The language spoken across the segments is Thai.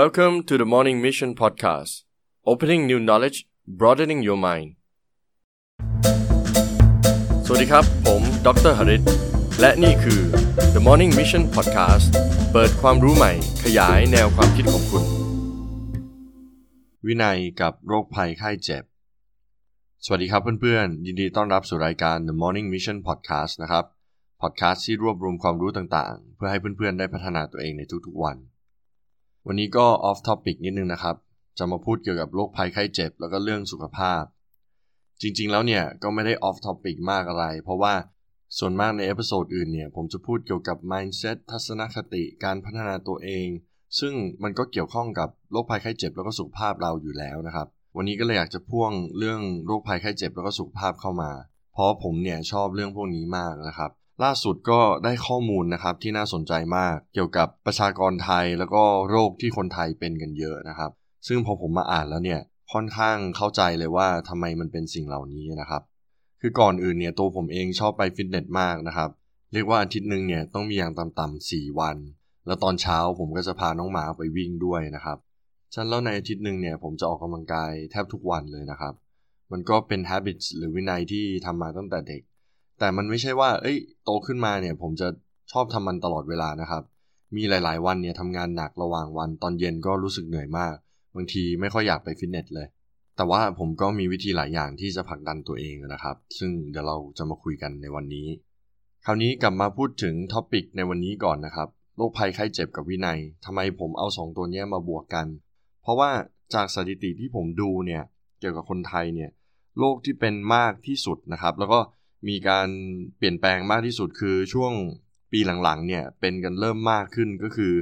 Welcome to the Morning Mission Podcast Opening new knowledge broadening your mind สวัสดีครับ ผมดรหริตและนี่คือ The Morning Mission Podcast เปิดความรู้ใหม่ ขยายแนวความคิดของคุณ วินัยกับโรคภัยไข้เจ็บ สวัสดีครับเพื่อนๆ ยินดีต้อนรับสู่รายการ The Morning Mission Podcast นะครับ พอดแคสต์ที่รวบรวมความรู้ต่างๆ เพื่อให้เพื่อนๆ ได้พัฒนาตัวเองในทุกๆวัน วันนี้ก็ off topic นิดนึงนะครับ จะมาพูดเกี่ยวกับโรคภัยไข้เจ็บ แล้วก็เรื่องสุขภาพ จริงๆ แล้วเนี่ยก็ไม่ได้ off topic มากอะไร เพราะว่าส่วนมากใน episode อื่นเนี่ยผมจะพูดเกี่ยวกับ mindset ทัศนคติการพัฒนาตัวเอง ซึ่งมันก็เกี่ยวข้องกับโรคภัยไข้เจ็บ แล้วก็สุขภาพเราอยู่แล้วนะครับ วันนี้ก็เลยอยากจะพ่วงเรื่องโรคภัยไข้เจ็บ แล้วก็สุขภาพเข้ามา เพราะผมเนี่ยชอบเรื่องพวกนี้มากนะครับ ล่าสุดก็ได้ข้อมูลนะครับที่น่าสนใจมากเกี่ยวกับประชากรไทยแล้วก็โรคที่คนไทยเป็นกันเยอะนะครับ ซึ่งพอผมมาอ่านแล้วเนี่ยค่อนข้างเข้าใจเลยว่าทำไมมันเป็นสิ่งเหล่านี้นะครับ คือก่อนอื่นเนี่ยตัวผมเองชอบไปฟิตเนสมากนะครับ เรียกว่าอาทิตย์หนึ่งเนี่ยต้องมีอย่างต่ำๆสี่วัน แล้วตอนเช้าผมก็จะพาน้องหมาไปวิ่งด้วยนะครับฉะนันแล้วในอาทิตย์หนึ่งเนี่ยผมจะออกกำลังกายแทบทุกวันเลยนะครับ มันก็เป็น habit หรือวินัยที่ทำมาตั้งแต่เด็ก แต่มันไม่ใช่ว่า เอ้ย โตขึ้นมาเนี่ย ผมจะชอบทำมันตลอดเวลานะครับ มีหลาย ๆ วันเนี่ยทำงานหนักระหว่างวันตอนเย็นก็รู้สึกเหนื่อยมาก บางทีไม่ค่อยอยากไปฟิตเนสเลย แต่ว่าผมก็มีวิธีหลายอย่างที่จะผลักดันตัวเองนะครับ ซึ่งเดี๋ยวเราจะมาคุยกันในวันนี้ คราวนี้กลับมาพูดถึงท็อปิกในวันนี้ก่อนนะครับ โรคภัยไข้เจ็บกับวินัยทำไมผมเอาสองตัวนี้มาบวกกัน เพราะว่าจากสถิติที่ผมดูเนี่ย เกี่ยวกับคนไทยเนี่ย โรคที่เป็นมากที่สุดนะครับ แล้วก็ มีการเปลี่ยนแปลงมากที่สุดคือช่วงปีหลังๆเนี่ยเป็นกันเริ่มมากขึ้นก็คือ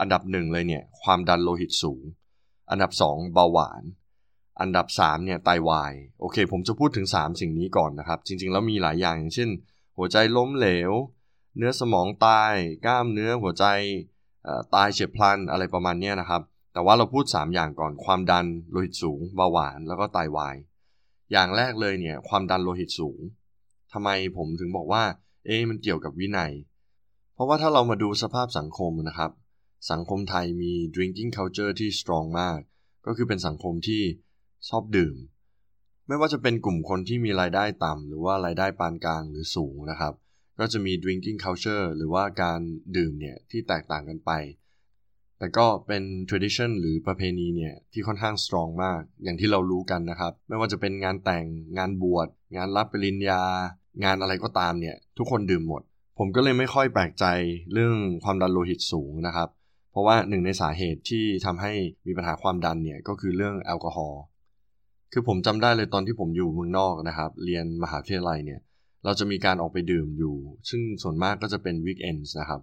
อันดับหนึ่งเลยเนี่ยความดันโลหิตสูง อันดับ 2 เบาหวาน อันดับ3เนี่ยไตาวายโอเค ผมจะพูดถึง 3 สิ่งนี้ก่อนนะครับ จริง ๆ แล้วมีหลายอย่างอย่างเช่น หัวใจล้มเหลว เนื้อสมองตายกล้ามเนื้อหัวใจตายเฉียบพลันอะไรประมาณนี้นะครับ แต่ว่าเราพูด 3 อย่างก่อนความดันโลหิตสูงเบาหวานแล้วก็ไตาวาย อย่างแรกเลยเนี่ยความดันโลหิตสูง ทำไมผมถึงบอกว่า เอ๊มันเกี่ยวกับวินัย เพราะว่าถ้าเรามาดูสภาพสังคมนะครับ สังคมไทยมี drinking culture ที่ strong มาก ก็คือเป็นสังคมที่ชอบดื่ม ไม่ว่าจะเป็นกลุ่มคนที่มีรายได้ต่ำหรือว่ารายได้ปานกลางหรือสูงนะครับ ก็จะมี drinking culture หรือว่าการดื่มเนี่ยที่แตกต่างกันไปแต่ก็เป็น tradition หรือประเพณีเนี่ยที่ค่อนข้าง strong มาก อย่างที่เรารู้กันนะครับ ไม่ว่าจะเป็นงานแต่ง งานบวช งานรับปริญญา งานอะไรก็ตามเนี่ย ทุกคนดื่มหมด ผมก็เลยไม่ค่อยแปลกใจเรื่องความดันโลหิตสูงนะครับ เพราะว่าหนึ่งในสาเหตุที่ทำให้มีปัญหาความดันเนี่ยก็คือเรื่องแอลกอฮอล์คือผมจำได้เลยตอนที่ผมอยู่เมืองนอกนะครับ เรียนมหาวิทยาลัยเนี่ย เราจะมีการออกไปดื่มอยู่ ซึ่งส่วนมากก็จะเป็นวีคเอนส์นะครับ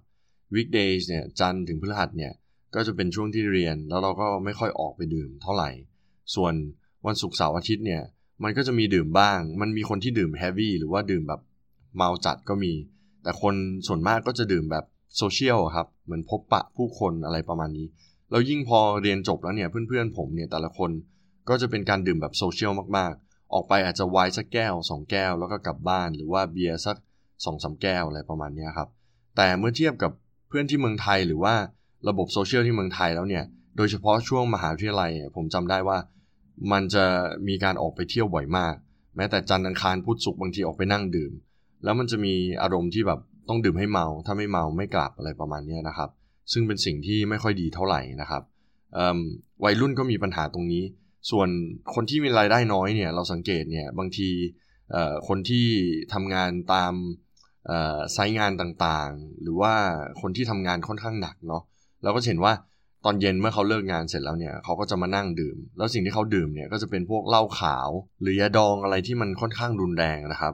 วีคเดย์เนี่ยจันทร์ถึงพฤหัสเนี่ยก็จะเป็นช่วงที่เรียนแล้วเราก็ไม่ค่อยออกไปดื่มเท่าไหร่ ส่วนวันศุกร์เสาร์อาทิตย์เนี่ย มันก็จะมีดื่มบ้าง มันมีคนที่ดื่ม heavy หรือว่าดื่มแบบเมาจัดก็มี แต่คนส่วนมากก็จะดื่มแบบโซเชียลครับ เหมือนพบปะผู้คนอะไรประมาณนี้ แล้วยิ่งพอเรียนจบแล้วเนี่ยเพื่อนๆผมเนี่ยแต่ละคนก็จะเป็นการดื่มแบบโซเชียลมากๆ ออกไปอาจจะไวน์สักแก้ว 2 แก้วแล้วก็กลับบ้าน หรือว่าเบียร์สัก2อสแก้วอะไรประมาณนี้ครับ แต่เมื่อเทียบกับเพื่อนที่เมืองไทยหรือว่าระบบโซเชียลที่เมืองไทยแล้วเนี่ย โดยเฉพาะช่วงมหาวิทยาลัย ผมจำได้ว่า มันจะมีการออกไปเที่ยวบ่อยมาก แม้แต่จันทร์อังคารพุธศุกร์บางทีออกไปนั่งดื่ม แล้วมันจะมีอารมณ์ที่แบบต้องดื่มให้เมา ถ้าไม่เมาไม่กลับอะไรประมาณนี้นะครับ ซึ่งเป็นสิ่งที่ไม่ค่อยดีเท่าไหร่นะครับวัยรุ่นก็มีปัญหาตรงนี้ ส่วนคนที่มีรายได้น้อยเนี่ยเราสังเกตเนี่ยบางทีคนที่ทำงานตามไซต์งานต่างๆ หรือว่าคนที่ทำงานค่อนข้างหนักเนาะเราก็เห็นว่า ตอนเย็นเมื่อเขาเลิกงานเสร็จแล้วเนี่ยเขาก็จะมานั่งดื่ม แล้วสิ่งที่เขาดื่มเนี่ยก็จะเป็นพวกเหล้าขาว หรือยาดองอะไรที่มันค่อนข้างรุนแรงนะครับ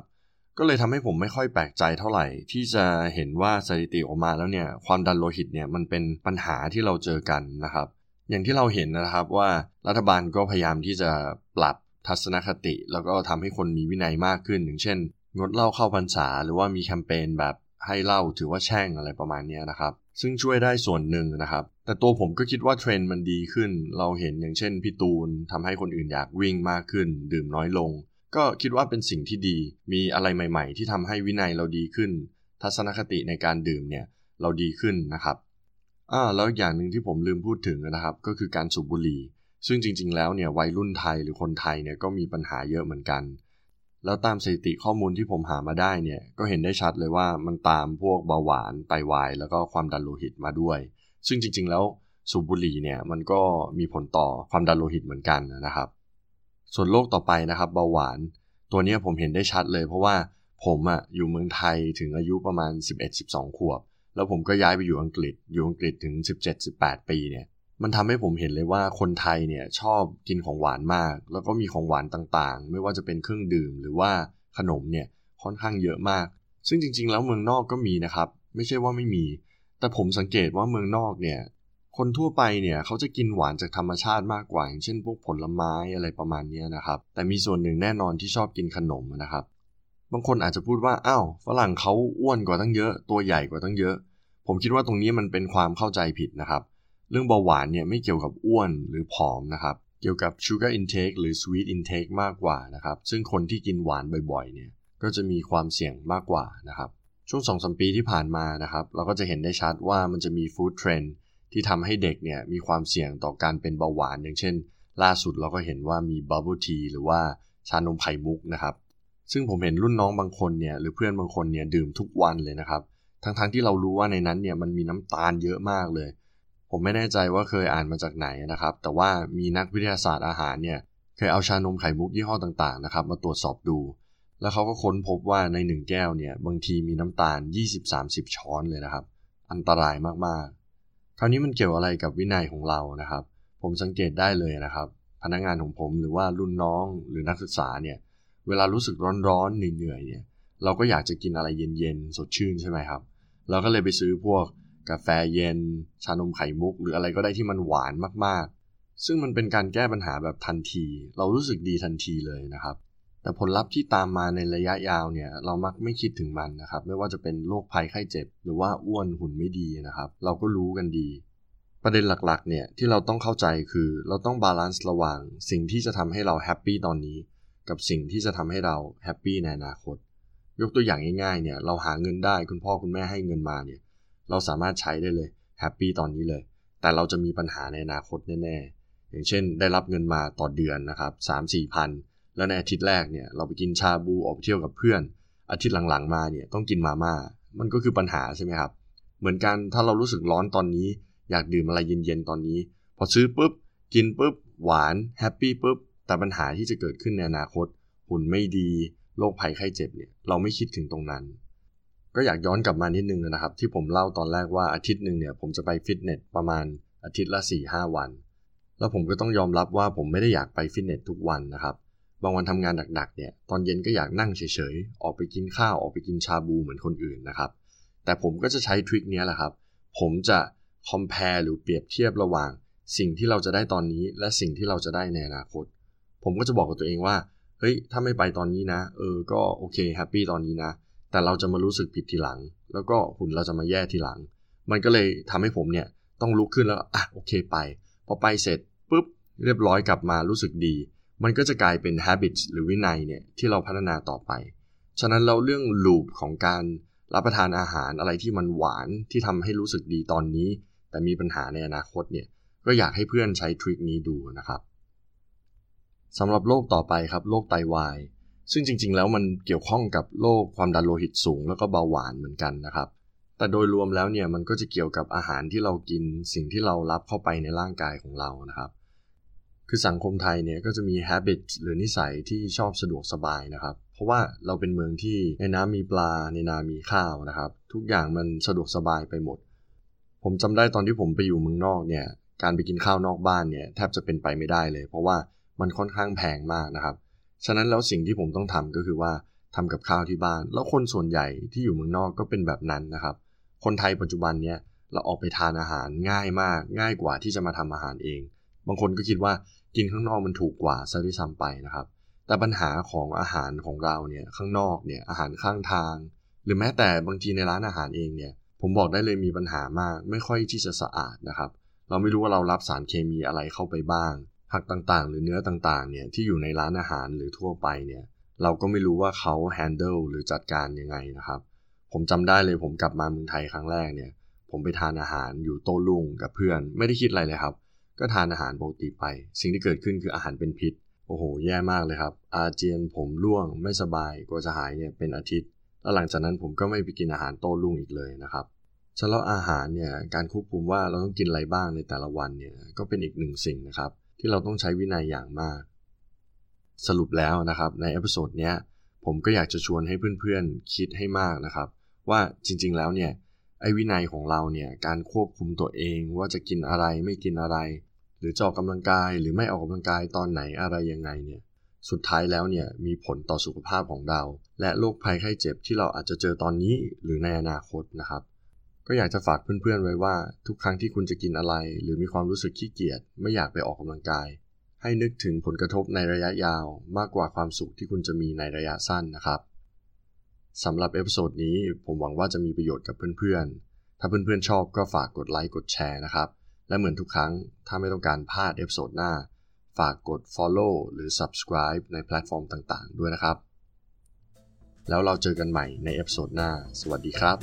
ก็เลยทำให้ผมไม่ค่อยแปลกใจเท่าไหร่ ที่จะเห็นว่าสถิติออกมาแล้วเนี่ยความดันโลหิตเนี่ยมันเป็นปัญหาที่เราเจอกันนะครับ อย่างที่เราเห็นนะครับว่ารัฐบาลก็พยายามที่จะปรับทัศนคติ แล้วก็ทำให้คนมีวินัยมากขึ้นอย่างเช่น งดเหล้าเข้าพรรษา หรือว่ามีแคมเปญแบบให้เหล้าถือว่าแช่งอะไรประมาณนี้นะครับ ซึ่งช่วยได้ส่วนหนึ่งนะครับ แต่ตัวผมก็คิดว่าเทรนด์มันดีขึ้น เราเห็นอย่างเช่นพี่ตูนทำให้คนอื่นอยากวิ่งมากขึ้น ดื่มน้อยลง ก็คิดว่าเป็นสิ่งที่ดี มีอะไรใหม่ ๆ ที่ทำให้วินัยเราดีขึ้น ทัศนคติในการดื่มเนี่ยเราดีขึ้นนะครับอ่าแล้วอย่างหนึ่งที่ผมลืมพูดถึงนะครับ ก็คือการสูบบุหรี่ ซึ่งจริง ๆ แล้วเนี่ยวัยรุ่นไทยหรือคนไทยเนี่ยก็มีปัญหาเยอะเหมือนกัน แล้วตามสถิติข้อมูลที่ผมหามาได้เนี่ย ก็เห็นได้ชัดเลยว่ามันตามพวกเบาหวานไตวาย แล้วก็ความดันโลหิตมาด้วย ซึ่งจริง ๆ แล้วสูบบุหรี่เนี่ยมันก็มีผลต่อความดันโลหิตเหมือนกันนะครับ ส่วนโรคต่อไปนะครับเบาหวาน ตัวนี้ผมเห็นได้ชัดเลย เพราะว่าผมอะอยู่เมืองไทยถึงอายุประมาณ 11-12 ขวบ แล้วผมก็ย้ายไปอยู่อังกฤษอยู่อังกฤษถึง 17-18 ปีเนี่ย มันทำให้ผมเห็นเลยว่าคนไทยเนี่ยชอบกินของหวานมาก แล้วก็มีของหวานต่างๆ ไม่ว่าจะเป็นเครื่องดื่มหรือว่าขนมเนี่ยค่อนข้างเยอะมาก ซึ่งจริง ๆ แล้วเมืองนอกก็มีนะครับ ไม่ใช่ว่าไม่มี แต่ผมสังเกตว่าเมืองนอกเนี่ยคนทั่วไปเนี่ยเขาจะกินหวานจากธรรมชาติมากกว่า อย่างเช่นพวกผลไม้อะไรประมาณนี้นะครับ แต่มีส่วนหนึ่งแน่นอนที่ชอบกินขนมนะครับ บางคนอาจจะพูดว่าอ้าวฝรั่งเขาอ้วนกว่าตั้งเยอะ ตัวใหญ่กว่าตั้งเยอะ ผมคิดว่าตรงนี้มันเป็นความเข้าใจผิดนะครับ เรื่องเบาหวานเนี่ยไม่เกี่ยวกับอ้วนหรือผอมนะครับ เกี่ยวกับ sugar intake หรือ sweet intake มากกว่านะครับ ซึ่งคนที่กินหวานบ่อยๆ เนี่ยก็จะมีความเสี่ยงมากกว่านะครับ ช่วงสองสมปีที่ผ่านมานะครับ เราก็จะเห็นได้ชัดว่ามันจะมี food trend ที่ทำให้เด็กเนี่ยมีความเสี่ยงต่อการเป็นเบาหวาน อย่างเช่น ล่าสุดเราก็เห็นว่ามีบับเบิลทีหรือว่าชานมไข่มุกนะครับ ซึ่งผมเห็นรุ่นน้องบางคนเนี่ยหรือเพื่อนบางคนเนี่ยดื่มทุกวันเลยนะครับ ทั้งๆทที่เรารู้ว่าในนั้นเนี่ยมันมีน้ำตาลเยอะมากเลย ผมไม่แน่ใจว่าเคยอ่านมาจากไหนนะครับ แต่ว่ามีนักวิทยาศาสตร์อาหารเนี่ยเคยเอาชานมไข่มุกยี่ห้อต่างๆนะครับมาตรวจสอบดู แล้วเขาก็ค้นพบว่าในหนึ่งแก้วเนี่ยบางทีมีน้ำตาล 20-30 ช้อนเลยนะครับ อันตรายมากๆ คราวนี้มันเกี่ยวอะไรกับวินัยของเรานะครับ ผมสังเกตได้เลยนะครับ พนักงานของผมหรือว่ารุ่นน้องหรือนักศึกษาเนี่ยเวลารู้สึกร้อนๆเหนื่อยๆเนี่ยเราก็อยากจะกินอะไรเย็นๆสดชื่นใช่ไหมครับเราก็เลยไปซื้อพวก กาแฟเย็น ชานมไข่มุก หรืออะไรก็ได้ที่มันหวานมากๆ ซึ่งมันเป็นการแก้ปัญหาแบบทันที เรารู้สึกดีทันทีเลยนะครับ แต่ผลลัพธ์ที่ตามมาในระยะยาวเนี่ย เรามักไม่คิดถึงมันนะครับ ไม่ว่าจะเป็นโรคภัยไข้เจ็บ หรือว่าอ้วนหุ่นไม่ดีนะครับ เราก็รู้กันดี ประเด็นหลักๆ เนี่ยที่เราต้องเข้าใจคือเราต้อง balance ระหว่าง สิ่งที่จะทำให้เรา happy ตอนนี้ กับสิ่งที่จะทำให้เราhappy ในอนาคตยกตัวอย่างง่ายๆเนี่ยเราหาเงินได้คุณพ่อคุณแม่ให้เงินมาเนี่ย เราสามารถใช้ได้เลย happy ตอนนี้เลย แต่เราจะมีปัญหาในอนาคตแน่ๆ อย่างเช่น ได้รับเงินมาต่อเดือนนะครับสามสี่พันแล้วในอาทิตย์แรกเนี่ยเราไปกินชาบูออกไปเที่ยวกับเพื่อน อาทิตย์หลังๆมาเนี่ยต้องกินมาม่ามันก็คือปัญหาใช่ไหมครับ เหมือนกันถ้าเรารู้สึกร้อนตอนนี้ อยากดื่มอะไรเย็นๆตอนนี้ พอซื้อปุ๊บกินปุ๊บหวาน happy ปุ๊บแต่ปัญหาที่จะเกิดขึ้นในอนาคตหุ่นไม่ดีโรคภัยไข้เจ็บเนี่ยเราไม่คิดถึงตรงนั้น ก็อยากย้อนกลับมานิดนึงนะครับ ที่ผมเล่าตอนแรกว่าอาทิตย์หนึ่งเนี่ยผมจะไปฟิตเนสประมาณอาทิตย์ละ4-5 วัน แล้วผมก็ต้องยอมรับว่าผมไม่ได้อยากไปฟิตเนสทุกวันนะครับ บางวันทำงานหนักๆเนี่ยตอนเย็นก็อยากนั่งเฉยๆ ออกไปกินข้าวออกไปกินชาบูเหมือนคนอื่นนะครับ แต่ผมก็จะใช้ trick นี้แหละครับ ผมจะ compare หรือเปรียบเทียบระหว่างสิ่งที่เราจะได้ตอนนี้และสิ่งที่เราจะได้ในอนาคต ผมก็จะบอกกับตัวเองว่า เฮ้ย ถ้าไม่ไปตอนนี้นะ เออ ก็โอเค แฮปปี้ตอนนี้นะ แต่เราจะมารู้สึกผิดทีหลัง แล้วก็หุ่นเราจะมาแย่ทีหลัง มันก็เลยทำให้ผมเนี่ยต้องลุกขึ้นแล้วอะโอเคไป พอไปเสร็จปุ๊บเรียบร้อยกลับมารู้สึกดี มันก็จะกลายเป็น habit หรือวินัยเนี่ยที่เราพัฒนาต่อไป ฉะนั้นเราเรื่องลูปของการรับประทานอาหารอะไรที่มันหวานที่ทำให้รู้สึกดีตอนนี้ แต่มีปัญหาในอนาคตเนี่ยก็อยากให้เพื่อนใช้ทริคนี้ดูนะครับสำหรับโรคต่อไปครับโรคไตาวาย ซึ่งจริงๆ แล้วมันเกี่ยวข้องกับโรคความดันโลหิตสูง แล้วก็เบาหวานเหมือนกันนะครับ แต่โดยรวมแล้วเนี่ยมันก็จะเกี่ยวกับอาหารที่เรากินสิ่งที่เรารับเข้าไปในร่างกายของเรานะครับ คือสังคมไทยเนี่ยก็จะมี habit หรือนิสัยที่ชอบสะดวกสบายนะครับ เพราะว่าเราเป็นเมืองที่ในน้ำมีปลาในนามีข้าวนะครับ ทุกอย่างมันสะดวกสบายไปหมด ผมจำได้ตอนที่ผมไปอยู่เมืองนอกเนี่ยการไปกินข้าวนอกบ้านเนี่ยแทบจะเป็นไปไม่ได้เลย เพราะว่ามันค่อนข้างแพงมากนะครับ ฉะนั้นแล้วสิ่งที่ผมต้องทำก็คือว่าทำกับข้าวที่บ้าน แล้วคนส่วนใหญ่ที่อยู่เมืองนอกก็เป็นแบบนั้นนะครับ คนไทยปัจจุบันเนี้ยเราออกไปทานอาหารง่ายมาก ง่ายกว่าที่จะมาทำอาหารเอง บางคนก็คิดว่ากินข้างนอกมันถูกกว่าซะด้วยซ้ำไปนะครับ แต่ปัญหาของอาหารของเราเนี่ยข้างนอกเนี่ยอาหารข้างทาง หรือแม้แต่บางทีในร้านอาหารเองเนี่ยผมบอกได้เลยมีปัญหามาก ไม่ค่อยที่จะสะอาดนะครับ เราไม่รู้ว่าเรารับสารเคมีอะไรเข้าไปบ้าง ผักต่างๆ หรือเนื้อต่างๆเนี่ยที่อยู่ในร้านอาหารหรือทั่วไปเนี่ยเราก็ไม่รู้ว่าเขา handle หรือจัดการยังไงนะครับ ผมจำได้เลยผมกลับมาเมืองไทยครั้งแรกเนี่ยผผมไปทานอาหารอยู่โต้รุ่งกับเพื่อน ไม่ได้คิดอะไรเลยครับ ก็ทานอาหารปกติไป สิ่งที่เกิดขึ้นคืออาหารเป็นพิษ โอ้โห แย่มากเลยครับ อาเจียนผมร่วงไม่สบายกว่าจะหายเนี่ยเป็นอาทิตย์ แล้วหลังจากนั้นผมก็ไม่ไปกินอาหารโต้รุ่งอีกเลยนะครับฉะนั้นอาหารเนี่ยการควบคุมว่าเราต้องกินอะไรบ้างในแต่ละวันเนี่ยก็เป็นอีกหนึ่งสิ่งนะครับ ที่เราต้องใช้วินัยอย่างมาก สรุปแล้วนะครับใน episode เนี้ยผมก็อยากจะชวนให้เพื่อนๆคิดให้มากนะครับ ว่าจริงๆแล้วเนี่ยไอ้วินัยของเราเนี่ยการควบคุมตัวเองว่าจะกินอะไรไม่กินอะไร หรือจะออกกำลังกายหรือไม่ออกกำลังกายตอนไหนอะไรยังไงเนี่ยสุดท้ายแล้วเนี่ยมีผลต่อสุขภาพของเรา และโรคภัยไข้เจ็บที่เราอาจจะเจอตอนนี้หรือในอนาคตนะครับ ก็อยากจะฝากเพื่อนๆไว้ว่าทุกครั้งที่คุณจะกินอะไร หรือมีความรู้สึกขี้เกียจไม่อยากไปออกกำลังกาย ให้นึกถึงผลกระทบในระยะยาวมากกว่าความสุขที่คุณจะมีในระยะสั้นนะครับสำหรับ episode นี้ผมหวังว่าจะมีประโยชน์กับเพื่อนๆ ถ้าเพื่อนๆชอบก็ฝากกดไลค์กดแชร์นะครับ และเหมือนทุกครั้งถ้าไม่ต้องการพลาด episode หน้า ฝากกด follow หรือ subscribe ในแพลตฟอร์มต่างๆ ด้วยนะครับ แล้วเราเจอกันใหม่ใน episode หน้า สวัสดีครับ